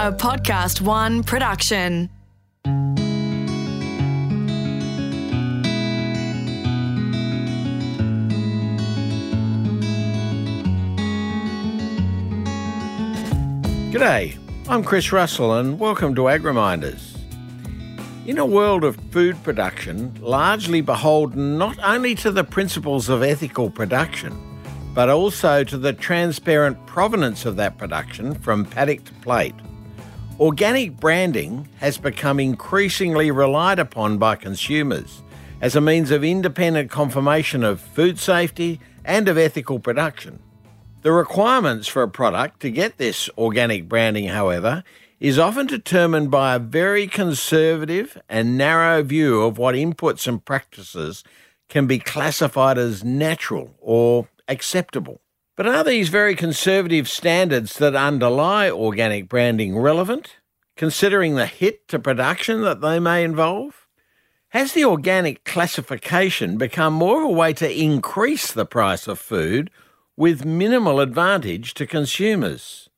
a Podcast One production. G'day, I'm Chris Russell and welcome to AgriMinders. In a world of food production, largely beholden not only to the principles of ethical production, but also to the transparent provenance of that production from paddock to plate, organic branding has become increasingly relied upon by consumers as a means of independent confirmation of food safety and of ethical production. The requirements for a product to get this organic branding, however, is often determined by a very conservative and narrow view of what inputs and practices can be classified as natural or acceptable. But are these very conservative standards that underlie organic branding relevant, considering the hit to production that they may involve? Has the organic classification become more of a way to increase the price of food with minimal advantage to consumers?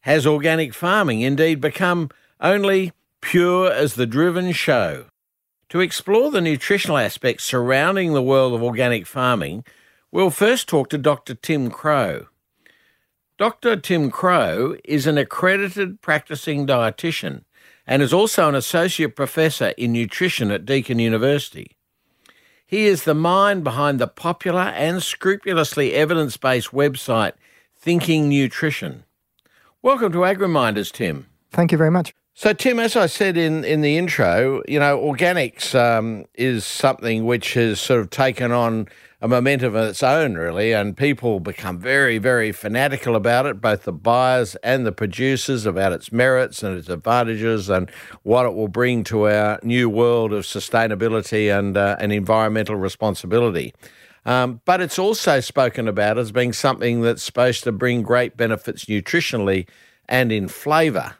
Has organic farming indeed become only pure as the driven show? To explore the nutritional aspects surrounding the world of organic farming, we'll first talk to Dr. Tim Crowe. Dr. Tim Crowe is an accredited practicing dietitian and is also an associate professor in nutrition at Deakin University. He is the mind behind the popular and scrupulously evidence based website Thinking Nutrition. Welcome to AgriMinders, Tim. Thank you very much. So, Tim, as I said in, in the intro, you know, organics um, is something which has sort of taken on a momentum of its own, really, and people become very, very fanatical about it, both the buyers and the producers, about its merits and its advantages and what it will bring to our new world of sustainability and, uh, and environmental responsibility. Um, but it's also spoken about as being something that's supposed to bring great benefits nutritionally and in flavour.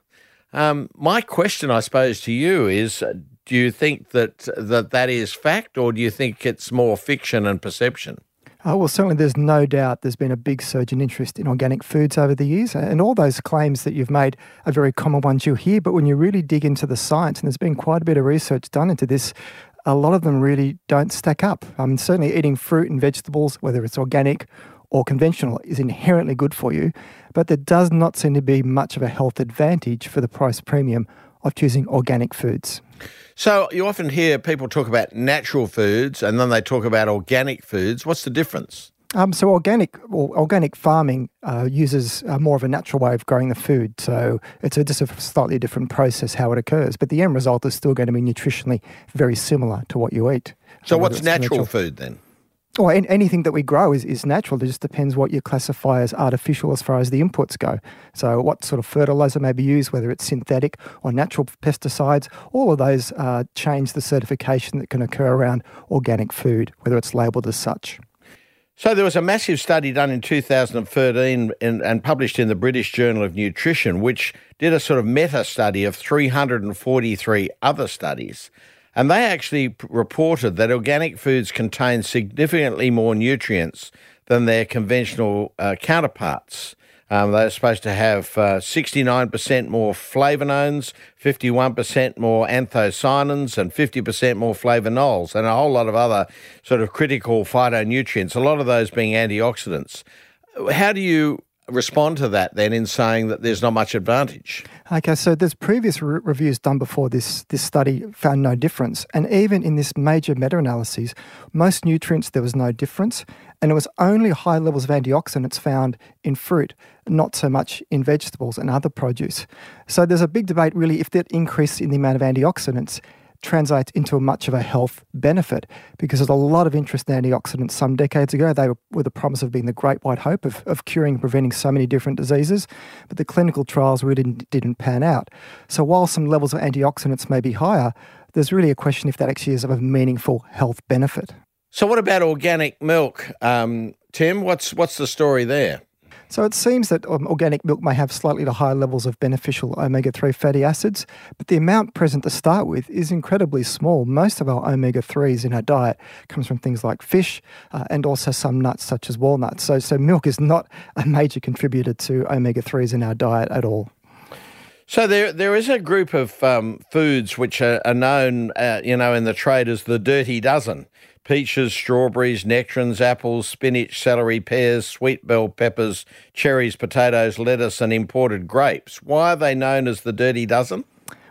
Um, my question, I suppose, to you is do you think that, that that is fact, or do you think it's more fiction and perception? Oh, well, certainly there's no doubt there's been a big surge in interest in organic foods over the years. And all those claims that you've made are very common ones you hear. But when you really dig into the science, and there's been quite a bit of research done into this, a lot of them really don't stack up. Um, certainly, eating fruit and vegetables, whether it's organic or conventional, is inherently good for you. But there does not seem to be much of a health advantage for the price premium of choosing organic foods. So you often hear people talk about natural foods and then they talk about organic foods. What's the difference? Um, so organic well, organic farming uh, uses uh, more of a natural way of growing the food. So it's a, just a slightly different process how it occurs, but the end result is still going to be nutritionally very similar to what you eat. So what's natural food then? Or anything that we grow is, is natural. It just depends what you classify as artificial as far as the inputs go. So, what sort of fertilizer may be used, whether it's synthetic or natural pesticides, all of those uh, change the certification that can occur around organic food, whether it's labelled as such. So, there was a massive study done in 2013 in, and published in the British Journal of Nutrition, which did a sort of meta study of 343 other studies and they actually reported that organic foods contain significantly more nutrients than their conventional uh, counterparts. Um, they're supposed to have uh, 69% more flavanones, 51% more anthocyanins, and 50% more flavonols, and a whole lot of other sort of critical phytonutrients, a lot of those being antioxidants. How do you respond to that then in saying that there's not much advantage? Okay, so there's previous re- reviews done before this this study found no difference, and even in this major meta-analysis, most nutrients there was no difference, and it was only high levels of antioxidants found in fruit, not so much in vegetables and other produce. So there's a big debate really if that increase in the amount of antioxidants translates into much of a health benefit because there's a lot of interest in antioxidants some decades ago. They were, were the promise of being the great white hope of, of curing and preventing so many different diseases, but the clinical trials really didn't, didn't pan out. So while some levels of antioxidants may be higher, there's really a question if that actually is of a meaningful health benefit. So what about organic milk, um, Tim? What's what's the story there? So it seems that um, organic milk may have slightly higher levels of beneficial omega 3 fatty acids, but the amount present to start with is incredibly small. Most of our omega 3s in our diet comes from things like fish uh, and also some nuts such as walnuts. So, so milk is not a major contributor to omega 3s in our diet at all. So there, there is a group of um, foods which are, are known, uh, you know, in the trade as the dirty dozen: peaches, strawberries, nectarines, apples, spinach, celery, pears, sweet bell peppers, cherries, potatoes, lettuce, and imported grapes. Why are they known as the dirty dozen?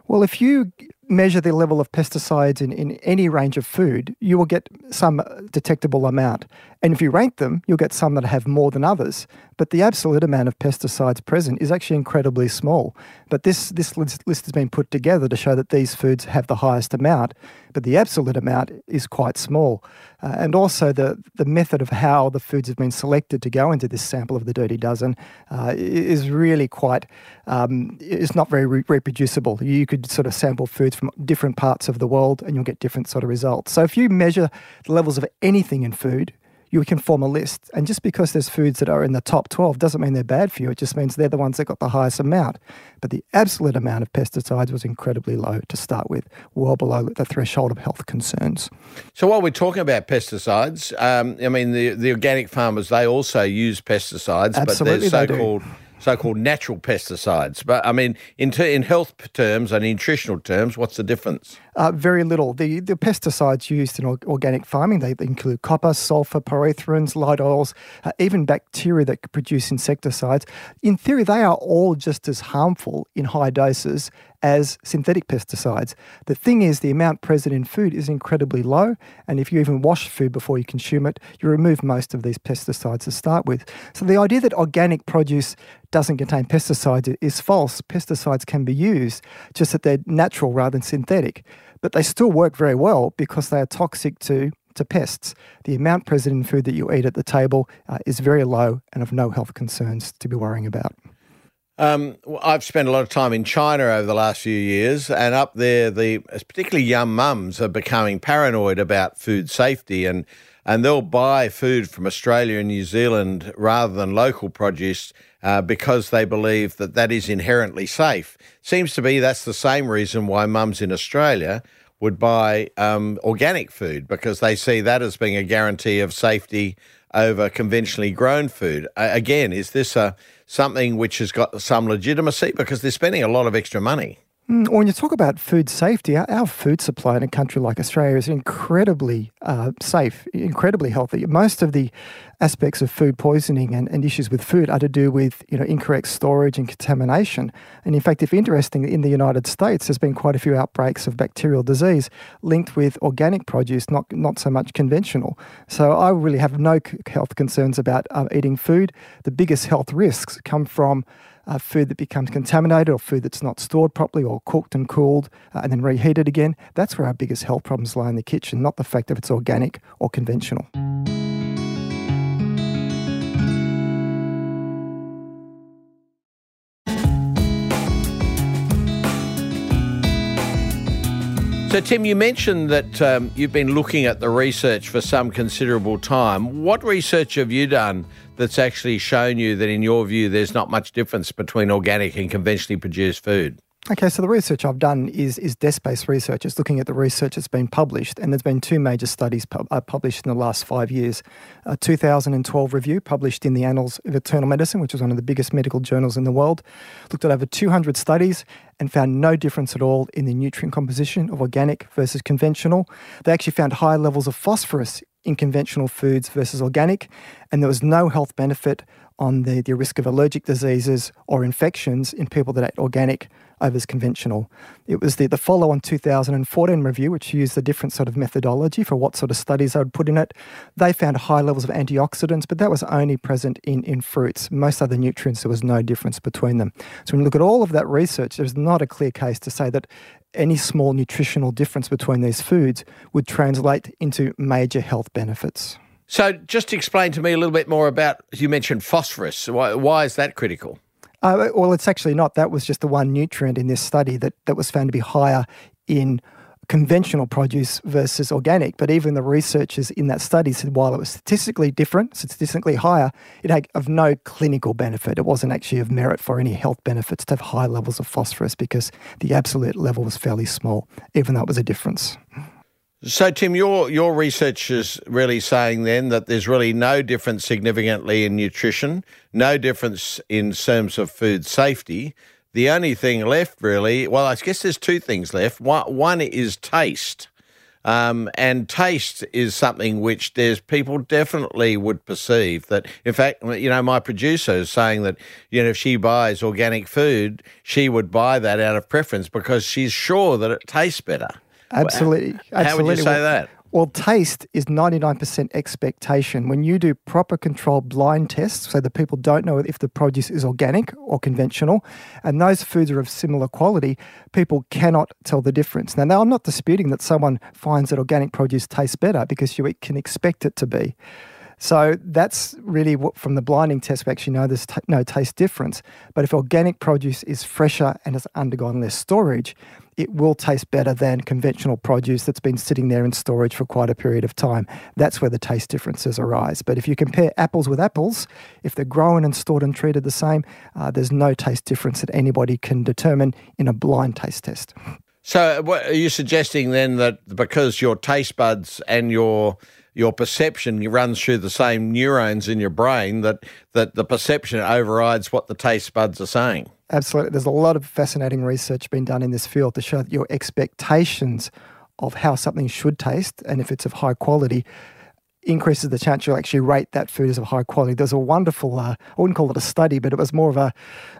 Well, if you measure the level of pesticides in, in any range of food, you will get some detectable amount. And if you rank them, you'll get some that have more than others. But the absolute amount of pesticides present is actually incredibly small. But this, this list, list has been put together to show that these foods have the highest amount, but the absolute amount is quite small. Uh, and also, the, the method of how the foods have been selected to go into this sample of the Dirty Dozen uh, is really quite, um, it's not very re- reproducible. You could sort of sample foods from different parts of the world and you'll get different sort of results. So if you measure the levels of anything in food, you can form a list. And just because there's foods that are in the top 12 doesn't mean they're bad for you. It just means they're the ones that got the highest amount. But the absolute amount of pesticides was incredibly low to start with, well below the threshold of health concerns. So while we're talking about pesticides, um, I mean, the, the organic farmers, they also use pesticides, Absolutely but they're so-called so-called natural pesticides. But I mean, in, ter- in health terms and nutritional terms, what's the difference? Uh, very little. The, the pesticides used in organic farming, they, include copper, sulfur, pyrethrins, light oils, uh, even bacteria that produce insecticides. In theory, they are all just as harmful in high doses as synthetic pesticides. The thing is, the amount present in food is incredibly low, and if you even wash food before you consume it, you remove most of these pesticides to start with. So the idea that organic produce doesn't contain pesticides is false. Pesticides can be used, just that they're natural rather than synthetic. But they still work very well because they are toxic to to pests. The amount present in food that you eat at the table uh, is very low and of no health concerns to be worrying about. Um, I've spent a lot of time in China over the last few years, and up there, the particularly young mums are becoming paranoid about food safety, and and they'll buy food from Australia and New Zealand rather than local produce uh, because they believe that that is inherently safe. Seems to be that's the same reason why mums in Australia would buy um, organic food because they see that as being a guarantee of safety over conventionally grown food. Uh, again, is this a something which has got some legitimacy because they're spending a lot of extra money. Mm, when you talk about food safety, our, food supply in a country like Australia is incredibly uh, safe, incredibly healthy. Most of the aspects of food poisoning and, and issues with food are to do with you know incorrect storage and contamination. And in fact, if interesting, in the United States, there's been quite a few outbreaks of bacterial disease linked with organic produce, not not so much conventional. So I really have no health concerns about uh, eating food. The biggest health risks come from uh, food that becomes contaminated or food that's not stored properly or cooked and cooled uh, and then reheated again. That's where our biggest health problems lie in the kitchen, not the fact that it's organic or conventional. So, Tim, you mentioned that um, you've been looking at the research for some considerable time. What research have you done that's actually shown you that, in your view, there's not much difference between organic and conventionally produced food? Okay, so the research I've done is is desk-based research. It's looking at the research that's been published, and there's been two major studies uh, published in the last five years. A 2012 review published in the Annals of Internal Medicine, which is one of the biggest medical journals in the world, looked at over 200 studies and found no difference at all in the nutrient composition of organic versus conventional. They actually found higher levels of phosphorus in conventional foods versus organic, and there was no health benefit on the, the risk of allergic diseases or infections in people that ate organic over as conventional. It was the, the follow on 2014 review, which used a different sort of methodology for what sort of studies I would put in it. They found high levels of antioxidants, but that was only present in, in fruits. Most other nutrients, there was no difference between them. So when you look at all of that research, there's not a clear case to say that any small nutritional difference between these foods would translate into major health benefits. So, just explain to me a little bit more about you mentioned phosphorus. Why, why is that critical? Uh, well, it's actually not. That was just the one nutrient in this study that, that was found to be higher in conventional produce versus organic. But even the researchers in that study said while it was statistically different, statistically higher, it had of no clinical benefit. It wasn't actually of merit for any health benefits to have high levels of phosphorus because the absolute level was fairly small, even though it was a difference. So, Tim, your your research is really saying then that there's really no difference significantly in nutrition, no difference in terms of food safety. the only thing left really, well, I guess there's two things left. One, one is taste. Um, and taste is something which there's people definitely would perceive that. In fact, you know, my producer is saying that you know if she buys organic food, she would buy that out of preference because she's sure that it tastes better. Absolutely. How, how would you say that? Well, taste is 99% expectation. When you do proper controlled blind tests, so that people don't know if the produce is organic or conventional, and those foods are of similar quality, people cannot tell the difference. Now, now I'm not disputing that someone finds that organic produce tastes better because you can expect it to be. So that's really what, from the blinding test, we actually know there's t- no taste difference. But if organic produce is fresher and has undergone less storage, it will taste better than conventional produce that's been sitting there in storage for quite a period of time. That's where the taste differences arise. But if you compare apples with apples, if they're grown and stored and treated the same, uh, there's no taste difference that anybody can determine in a blind taste test. So, what, are you suggesting then that because your taste buds and your your perception runs through the same neurons in your brain that that the perception overrides what the taste buds are saying? Absolutely. There's a lot of fascinating research being done in this field to show that your expectations of how something should taste and if it's of high quality increases the chance you'll actually rate that food as of high quality. There's a wonderful, uh, I wouldn't call it a study, but it was more of a,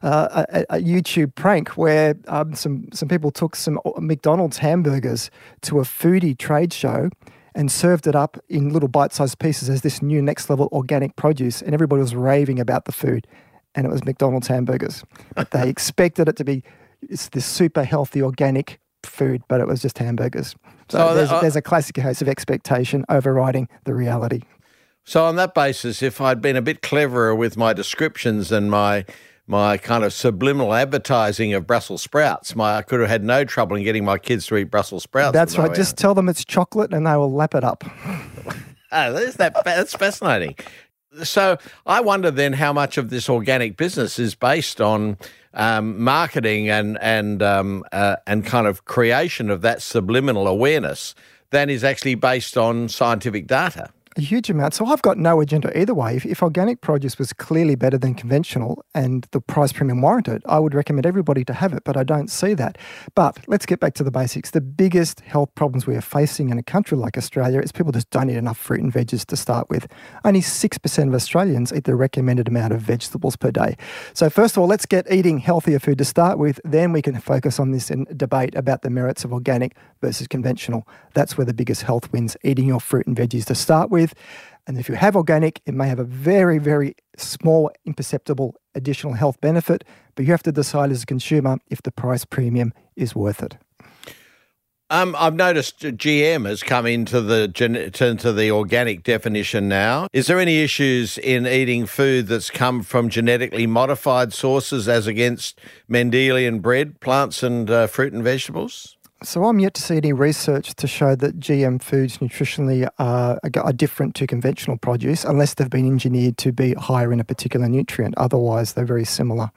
uh, a, a, YouTube prank where um, some, some people took some McDonald's hamburgers to a foodie trade show and served it up in little bite sized pieces as this new next level organic produce. And everybody was raving about the food and it was McDonald's hamburgers. But they expected it to be it's this super healthy organic food, but it was just hamburgers. So, so there's, uh, there's a classic case of expectation overriding the reality. So on that basis, if I'd been a bit cleverer with my descriptions and my my kind of subliminal advertising of Brussels sprouts, my I could have had no trouble in getting my kids to eat Brussels sprouts. That's right. Just tell them it's chocolate, and they will lap it up. oh, that. That's fascinating so I wonder then how much of this organic business is based on um, marketing and and um, uh, and kind of creation of that subliminal awareness than is actually based on scientific data a huge amount. So I've got no agenda either way. If, if, organic produce was clearly better than conventional and the price premium warranted, I would recommend everybody to have it, but I don't see that. But let's get back to the basics. The biggest health problems we are facing in a country like Australia is people just don't eat enough fruit and veggies to start with. Only 6% of Australians eat the recommended amount of vegetables per day. So first of all, let's get eating healthier food to start with. Then we can focus on this in debate about the merits of organic versus conventional. That's where the biggest health wins, eating your fruit and veggies to start with. And if you have organic, it may have a very, very small, imperceptible additional health benefit, but you have to decide as a consumer if the price premium is worth it. Um, I've noticed GM has come into the into the organic definition now. Is there any issues in eating food that's come from genetically modified sources as against Mendelian bred, plants and uh, fruit and vegetables? So I'm yet to see any research to show that GM foods nutritionally are, are, different to conventional produce unless they've been engineered to be higher in a particular nutrient. Otherwise, they're very similar.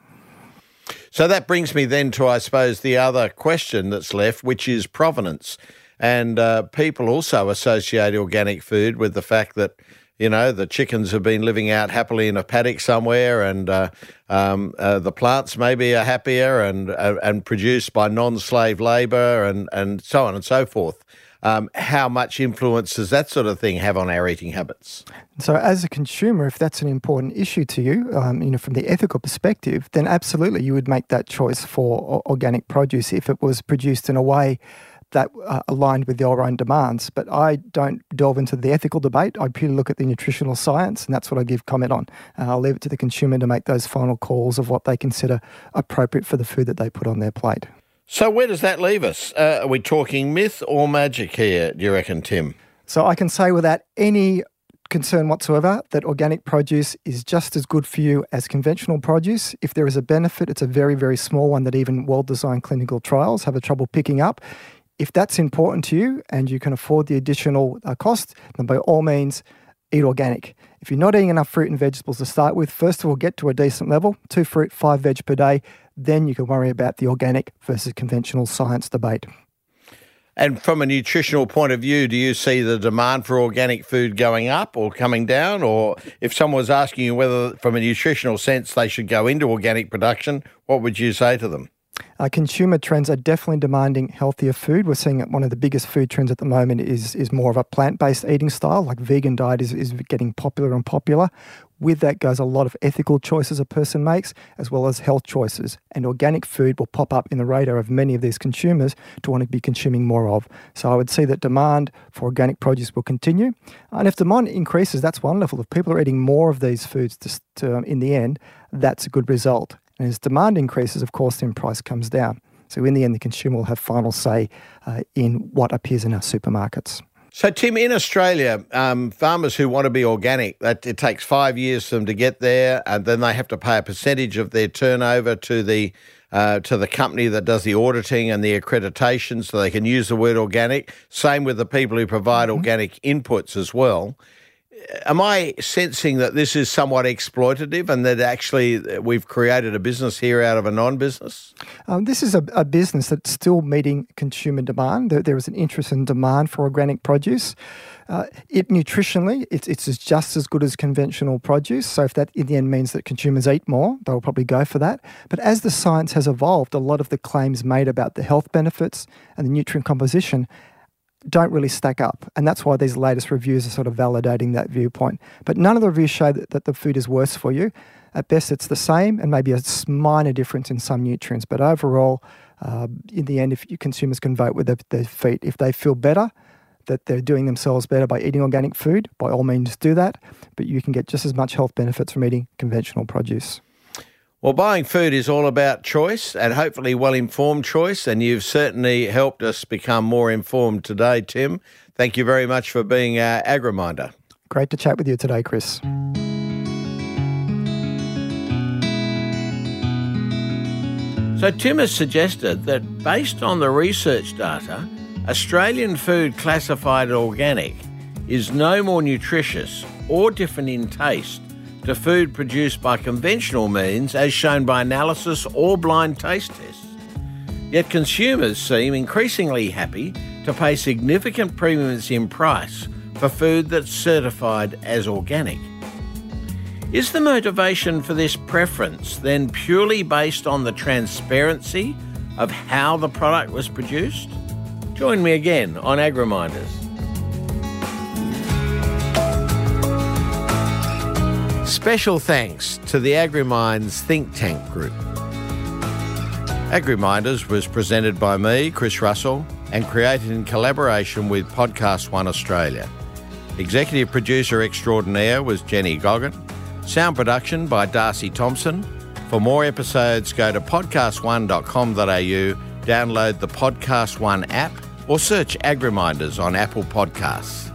So that brings me then to, I suppose, the other question that's left, which is provenance. And uh, people also associate organic food with the fact that you know, the chickens have been living out happily in a paddock somewhere, and uh, um, uh, the plants maybe are happier and uh, and produced by non-slave labour, and and so on and so forth. Um, how much influence does that sort of thing have on our eating habits? So, as a consumer, if that's an important issue to you, um, you know, from the ethical perspective, then absolutely you would make that choice for organic produce if it was produced in a way that uh, aligned with your own demands. But I don't delve into the ethical debate. I purely look at the nutritional science, and that's what I give comment on. Uh, I'll leave it to the consumer to make those final calls of what they consider appropriate for the food that they put on their plate. So, where does that leave us? Uh, are we talking myth or magic here, do you reckon, Tim? So, I can say without any concern whatsoever that organic produce is just as good for you as conventional produce. If there is a benefit, it's a very, very small one that even well designed clinical trials have a trouble picking up. If that's important to you and you can afford the additional uh, cost, then by all means, eat organic. If you're not eating enough fruit and vegetables to start with, first of all, get to a decent level, two fruit, five veg per day. Then you can worry about the organic versus conventional science debate. And from a nutritional point of view, do you see the demand for organic food going up or coming down? Or if someone was asking you whether, from a nutritional sense, they should go into organic production, what would you say to them? Uh, consumer trends are definitely demanding healthier food. We're seeing one of the biggest food trends at the moment is is more of a plant based eating style. Like vegan diet is, is getting popular and popular. With that goes a lot of ethical choices a person makes, as well as health choices. And organic food will pop up in the radar of many of these consumers to want to be consuming more of. So I would see that demand for organic produce will continue. And if demand increases, that's wonderful. If people are eating more of these foods to, to, um, in the end, that's a good result. And as demand increases, of course, then price comes down. So in the end, the consumer will have final say uh, in what appears in our supermarkets. So, Tim, in Australia, um, farmers who want to be organic, that it takes five years for them to get there, and then they have to pay a percentage of their turnover to the uh, to the company that does the auditing and the accreditation, so they can use the word organic. Same with the people who provide mm-hmm. organic inputs as well am I sensing that this is somewhat exploitative and that actually we've created a business here out of a non business? Um, this is a, a, business that's still meeting consumer demand. There, there is an interest in demand for organic produce. Uh, it nutritionally, it's, it's just as good as conventional produce. So if that in the end means that consumers eat more, they'll probably go for that. But as the science has evolved, a lot of the claims made about the health benefits and the nutrient composition don't really stack up. And that's why these latest reviews are sort of validating that viewpoint. But none of the reviews show that, that the food is worse for you. At best, it's the same and maybe a minor difference in some nutrients. But overall, uh, in the end, if consumers can vote with their, their feet, if they feel better, that they're doing themselves better by eating organic food, by all means do that. But you can get just as much health benefits from eating conventional produce. Well, buying food is all about choice and hopefully well informed choice. And you've certainly helped us become more informed today, Tim. Thank you very much for being our AgriMinder. Great to chat with you today, Chris. So, Tim has suggested that based on the research data, Australian food classified organic is no more nutritious or different in taste to food produced by conventional means, as shown by analysis or blind taste tests. Yet consumers seem increasingly happy to pay significant premiums in price for food that's certified as organic. Is the motivation for this preference then purely based on the transparency of how the product was produced? Join me again on AgriMinders. Special thanks to the AgriMinds think tank group. AgriMinders was presented by me, Chris Russell, and created in collaboration with Podcast One Australia. Executive producer extraordinaire was Jenny Goggin. Sound production by Darcy Thompson. For more episodes, go to podcastone.com.au, download the Podcast One app, or search AgriMinders on Apple Podcasts.